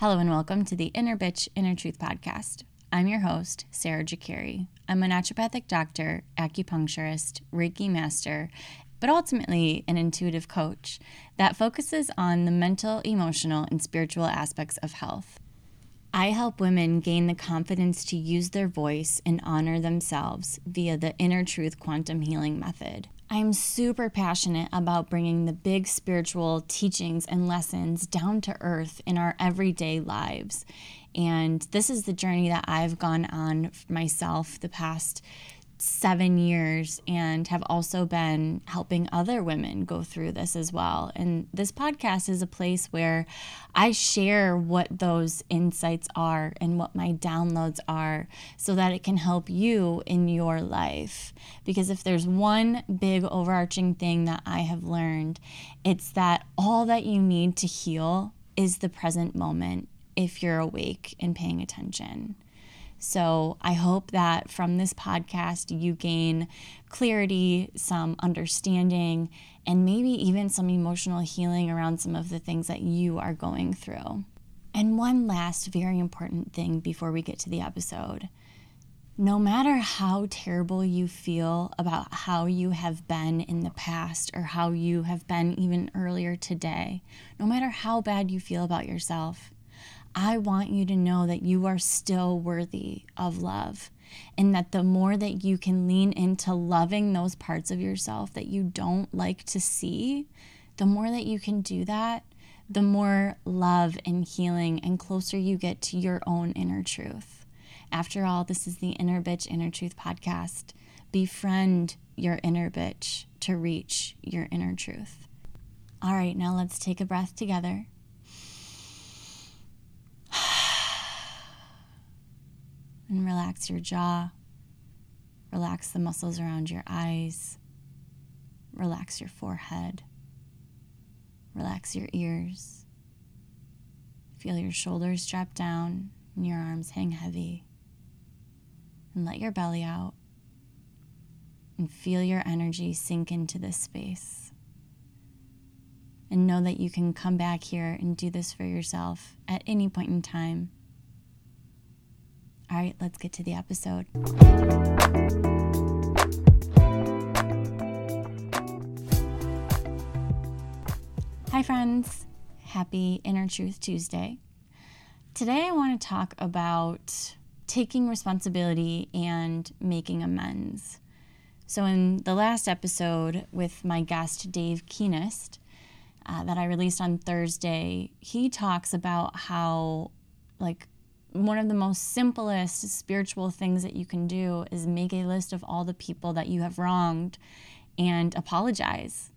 Hello and welcome to the Inner Bitch, Inner Truth podcast. I'm your host, Sarah Jakari. I'm a naturopathic doctor, acupuncturist, Reiki master, but ultimately an intuitive coach that focuses on the mental, emotional, and spiritual aspects of health. I help women gain the confidence to use their voice and honor themselves via the Inner Truth Quantum Healing Method. I'm super passionate about bringing the big spiritual teachings and lessons down to earth in our everyday lives. And this is the journey that I've gone on myself the past seven years and have also been helping other women go through this as well. And this podcast is a place where I share what those insights are and what my downloads are so that it can help you in your life. Because if there's one big overarching thing that I have learned, it's that all that you need to heal is the present moment if you're awake and paying attention. So I hope that from this podcast, you gain clarity, some understanding, and maybe even some emotional healing around some of the things that you are going through. And one last very important thing before we get to the episode. No matter how terrible you feel about how you have been in the past or how you have been even earlier today, no matter how bad you feel about yourself, I want you to know that you are still worthy of love. And that the more that you can lean into loving those parts of yourself that you don't like to see, the more that you can do that, the more love and healing and closer you get to your own inner truth. After all, this is the Inner Bitch Inner Truth podcast. Befriend your inner bitch to reach your inner truth. All right, now let's take a breath together. And relax your jaw. Relax the muscles around your eyes. Relax your forehead. Relax your ears. Feel your shoulders drop down and your arms hang heavy. And let your belly out. And feel your energy sink into this space. And know that you can come back here and do this for yourself at any point in time all right, let's get to the episode. Hi, friends. Happy Inner Truth Tuesday. Today, I want to talk about taking responsibility and making amends. So, in the last episode with my guest, Dave Keenest, uh, that I released on Thursday, he talks about how, like, one of the most simplest spiritual things that you can do is make a list of all the people that you have wronged and apologize.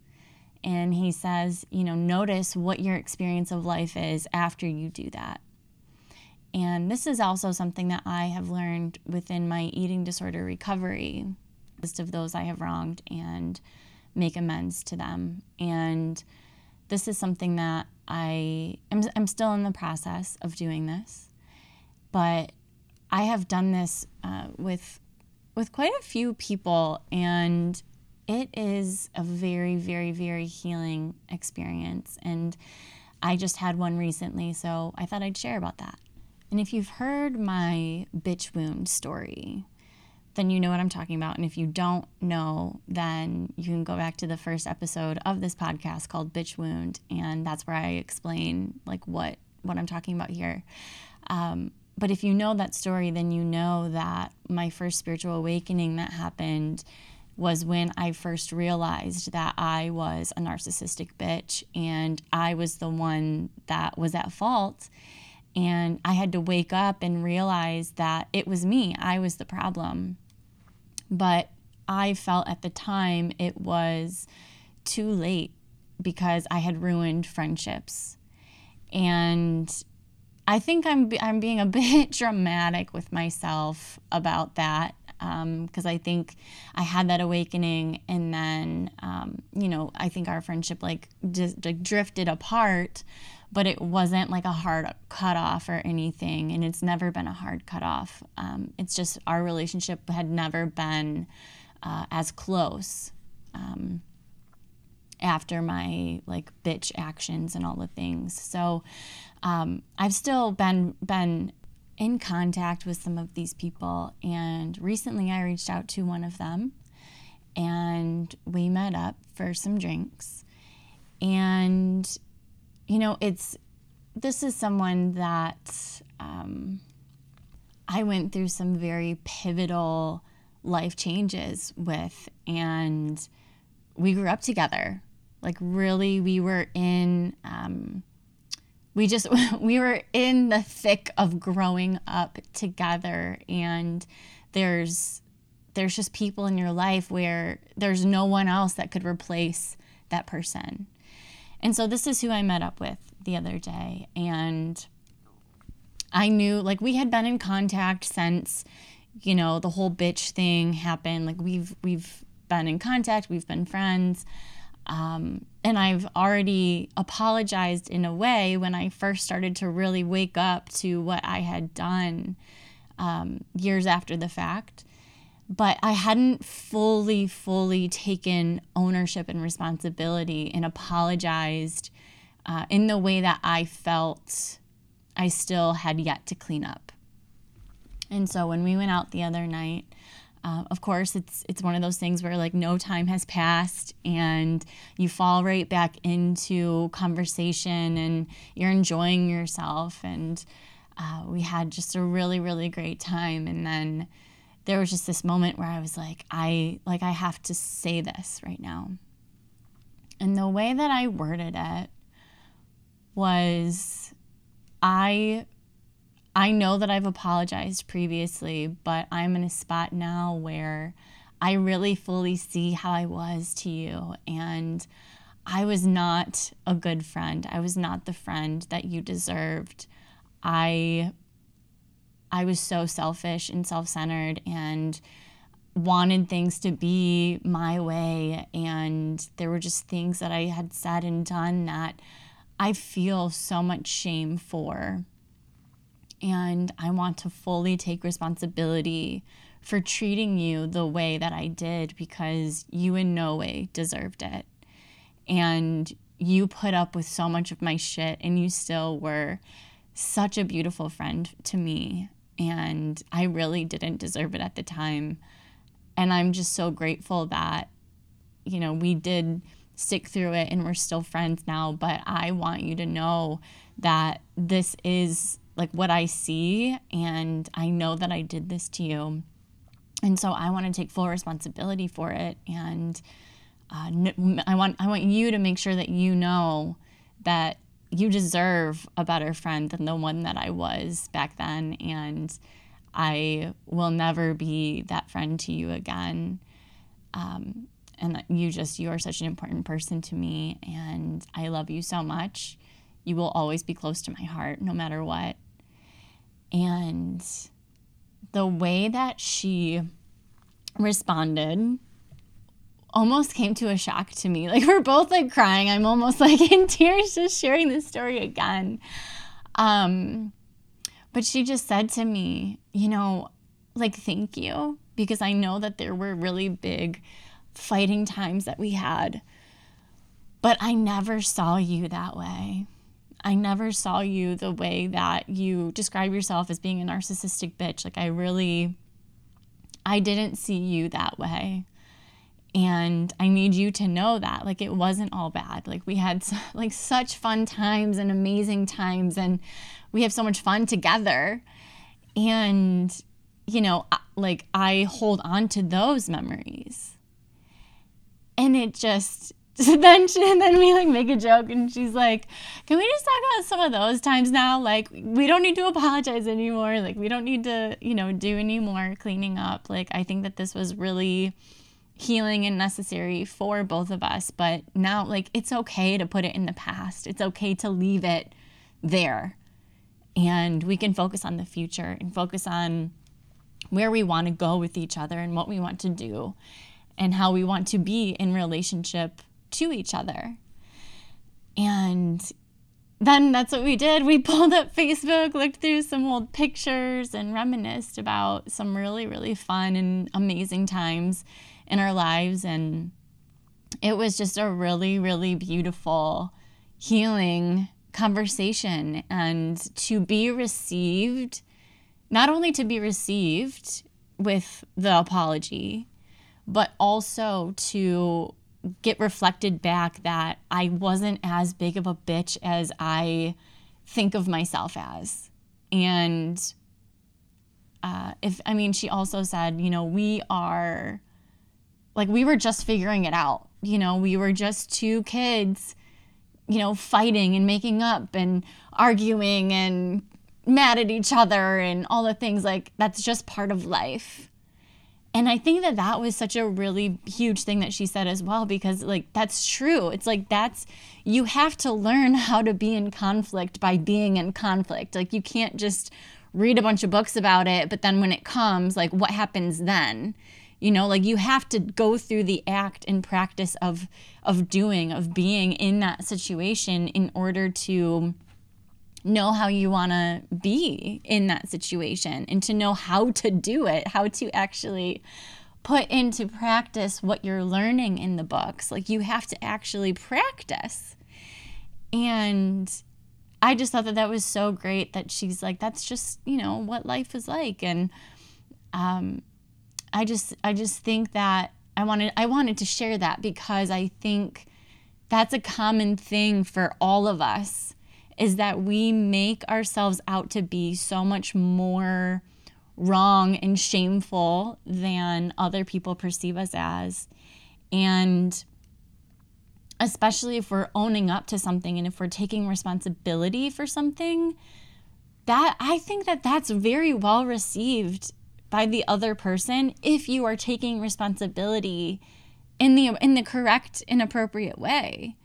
And he says, you know, notice what your experience of life is after you do that. And this is also something that I have learned within my eating disorder recovery list of those I have wronged and make amends to them. And this is something that I am I'm still in the process of doing this but I have done this uh, with with quite a few people, and it is a very, very, very healing experience. And I just had one recently, so I thought I'd share about that. And if you've heard my bitch wound story, then you know what I'm talking about. And if you don't know, then you can go back to the first episode of this podcast called Bitch Wound, and that's where I explain like what what I'm talking about here. Um, but if you know that story, then you know that my first spiritual awakening that happened was when I first realized that I was a narcissistic bitch and I was the one that was at fault. And I had to wake up and realize that it was me, I was the problem. But I felt at the time it was too late because I had ruined friendships. And I think I'm I'm being a bit dramatic with myself about that because um, I think I had that awakening, and then um, you know I think our friendship like just like drifted apart, but it wasn't like a hard cutoff or anything, and it's never been a hard cutoff. Um, it's just our relationship had never been uh, as close um, after my like bitch actions and all the things. So um, I've still been been in contact with some of these people, and recently I reached out to one of them, and we met up for some drinks, and you know it's this is someone that um, I went through some very pivotal life changes with, and we grew up together. Like, really, we were in, um, we just, we were in the thick of growing up together. And there's, there's just people in your life where there's no one else that could replace that person. And so this is who I met up with the other day. And I knew, like, we had been in contact since, you know, the whole bitch thing happened. Like, we've, we've been in contact, we've been friends. Um, and I've already apologized in a way when I first started to really wake up to what I had done um, years after the fact. But I hadn't fully, fully taken ownership and responsibility and apologized uh, in the way that I felt I still had yet to clean up. And so when we went out the other night, uh, of course, it's it's one of those things where like no time has passed, and you fall right back into conversation, and you're enjoying yourself. And uh, we had just a really really great time. And then there was just this moment where I was like, I like I have to say this right now. And the way that I worded it was I I know that I've apologized previously, but I'm in a spot now where I really fully see how I was to you and I was not a good friend. I was not the friend that you deserved. I I was so selfish and self-centered and wanted things to be my way and there were just things that I had said and done that I feel so much shame for. And I want to fully take responsibility for treating you the way that I did because you in no way deserved it. And you put up with so much of my shit and you still were such a beautiful friend to me. And I really didn't deserve it at the time. And I'm just so grateful that, you know, we did stick through it and we're still friends now. But I want you to know that this is like what I see, and I know that I did this to you. And so I want to take full responsibility for it. And uh, I want I want you to make sure that you know that you deserve a better friend than the one that I was back then. And I will never be that friend to you again. Um, and that you just you are such an important person to me and I love you so much. You will always be close to my heart no matter what. And the way that she responded almost came to a shock to me. Like we're both like crying. I'm almost like in tears just sharing this story again. Um but she just said to me, you know, like thank you because I know that there were really big fighting times that we had. But I never saw you that way. I never saw you the way that you describe yourself as being a narcissistic bitch. Like, I really, I didn't see you that way. And I need you to know that. Like, it wasn't all bad. Like, we had like such fun times and amazing times, and we have so much fun together. And, you know, like, I hold on to those memories and it just then she, and then we like make a joke and she's like can we just talk about some of those times now? Like we don't need to apologize anymore. Like we don't need to you know do any more cleaning up. Like i think that this was really healing and necessary for both of us but now like it's okay to put it in the past. It's okay to leave it there. And we can focus on the future and focus on where we want to go with each other and what we want to do and how we want to be in relationship to each other. And then that's what we did. We pulled up Facebook, looked through some old pictures, and reminisced about some really, really fun and amazing times in our lives. And it was just a really, really beautiful, healing conversation and to be received, not only to be received with the apology, but also to get reflected back that I wasn't as big of a bitch as I think of myself as. And uh, if, I mean, she also said, you know, we are like, we were just figuring it out. You know, we were just two kids, you know, fighting and making up and arguing and mad at each other and all the things. Like, that's just part of life. And I think that that was such a really huge thing that she said as well, because like that's true. It's like that's, you have to learn how to be in conflict by being in conflict. Like you can't just read a bunch of books about it, but then when it comes, like what happens then? You know, like you have to go through the act and practice of of doing, of being in that situation in order to know how you want to be in that situation and to know how to do it, how to actually put into practice what you're learning in the books. Like you have to actually practice. And I just thought that that was so great that she's like, that's just, you know, what life is like. And um, I just, I just think that I wanted, I wanted to share that because I think that's a common thing for all of us is that we make ourselves out to be so much more wrong and shameful than other people perceive us as. And especially if we're owning up to something and if we're taking responsibility for something, that I think that that's very well received by the other person if you are taking responsibility in the in the correct and appropriate way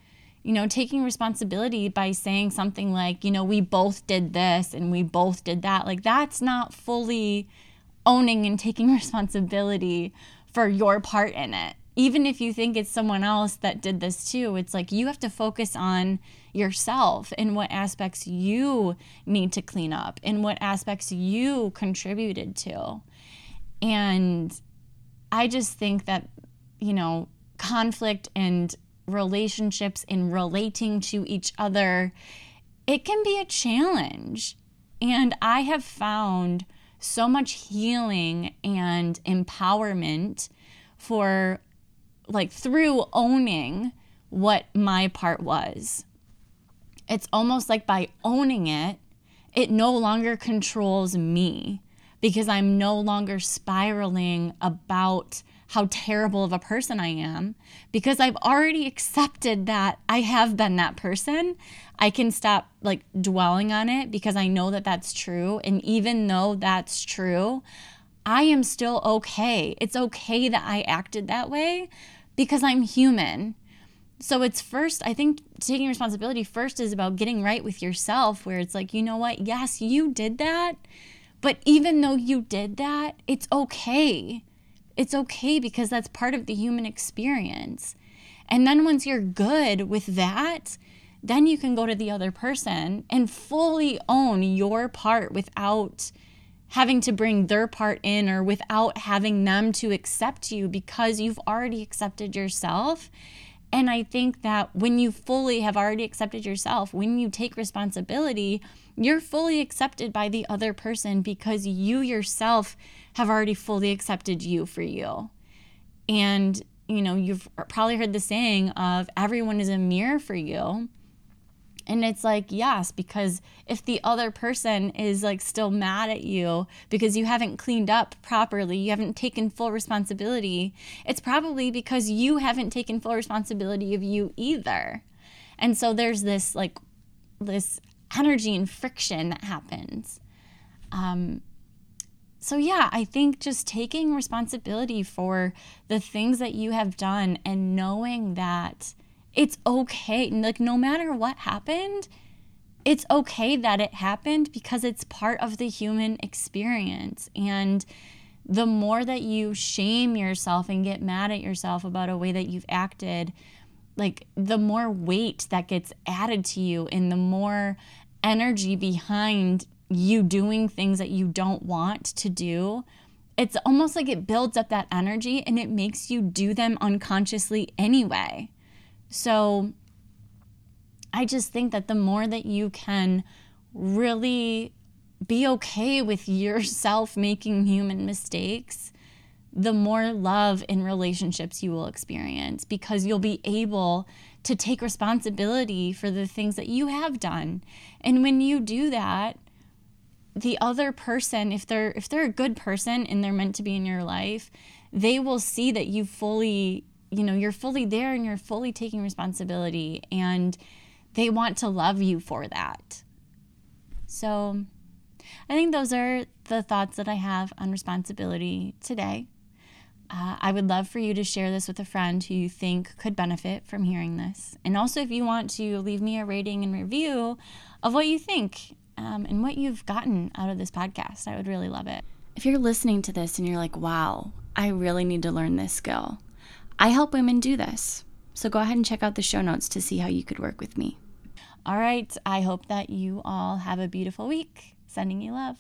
you know, taking responsibility by saying something like, you know, we both did this and we both did that, like that's not fully owning and taking responsibility for your part in it. Even if you think it's someone else that did this too, it's like you have to focus on yourself and what aspects you need to clean up and what aspects you contributed to. And I just think that, you know, conflict and relationships and relating to each other, it can be a challenge. And I have found so much healing and empowerment for like through owning what my part was. It's almost like by owning it, it no longer controls me because I'm no longer spiraling about how terrible of a person I am because I've already accepted that I have been that person. I can stop like dwelling on it because I know that that's true. And even though that's true, I am still okay. It's okay that I acted that way because I'm human. So it's first, I think taking responsibility first is about getting right with yourself, where it's like, you know what? Yes, you did that. But even though you did that, it's okay it's okay because that's part of the human experience. And then once you're good with that, then you can go to the other person and fully own your part without having to bring their part in or without having them to accept you because you've already accepted yourself. And I think that when you fully have already accepted yourself, when you take responsibility, you're fully accepted by the other person because you yourself have already fully accepted you for you. And, you know, you've probably heard the saying of everyone is a mirror for you. And it's like, yes, because if the other person is like still mad at you because you haven't cleaned up properly, you haven't taken full responsibility, it's probably because you haven't taken full responsibility of you either. And so there's this like, this energy and friction that happens. Um, so, yeah, I think just taking responsibility for the things that you have done and knowing that it's okay, like, no matter what happened, it's okay that it happened because it's part of the human experience. And the more that you shame yourself and get mad at yourself about a way that you've acted, like the more weight that gets added to you and the more energy behind you doing things that you don't want to do, it's almost like it builds up that energy and it makes you do them unconsciously anyway. So I just think that the more that you can really be okay with yourself making human mistakes, the more love in relationships you will experience because you'll be able to take responsibility for the things that you have done. And when you do that, the other person, if they're if they're a good person and they're meant to be in your life, they will see that you fully, you know, you're fully there and you're fully taking responsibility and they want to love you for that. So, I think those are the thoughts that I have on responsibility today. Uh, I would love for you to share this with a friend who you think could benefit from hearing this. And also, if you want to leave me a rating and review of what you think um, and what you've gotten out of this podcast, I would really love it. If you're listening to this and you're like, wow, I really need to learn this skill, I help women do this. So go ahead and check out the show notes to see how you could work with me. All right, I hope that you all have a beautiful week. Sending you love.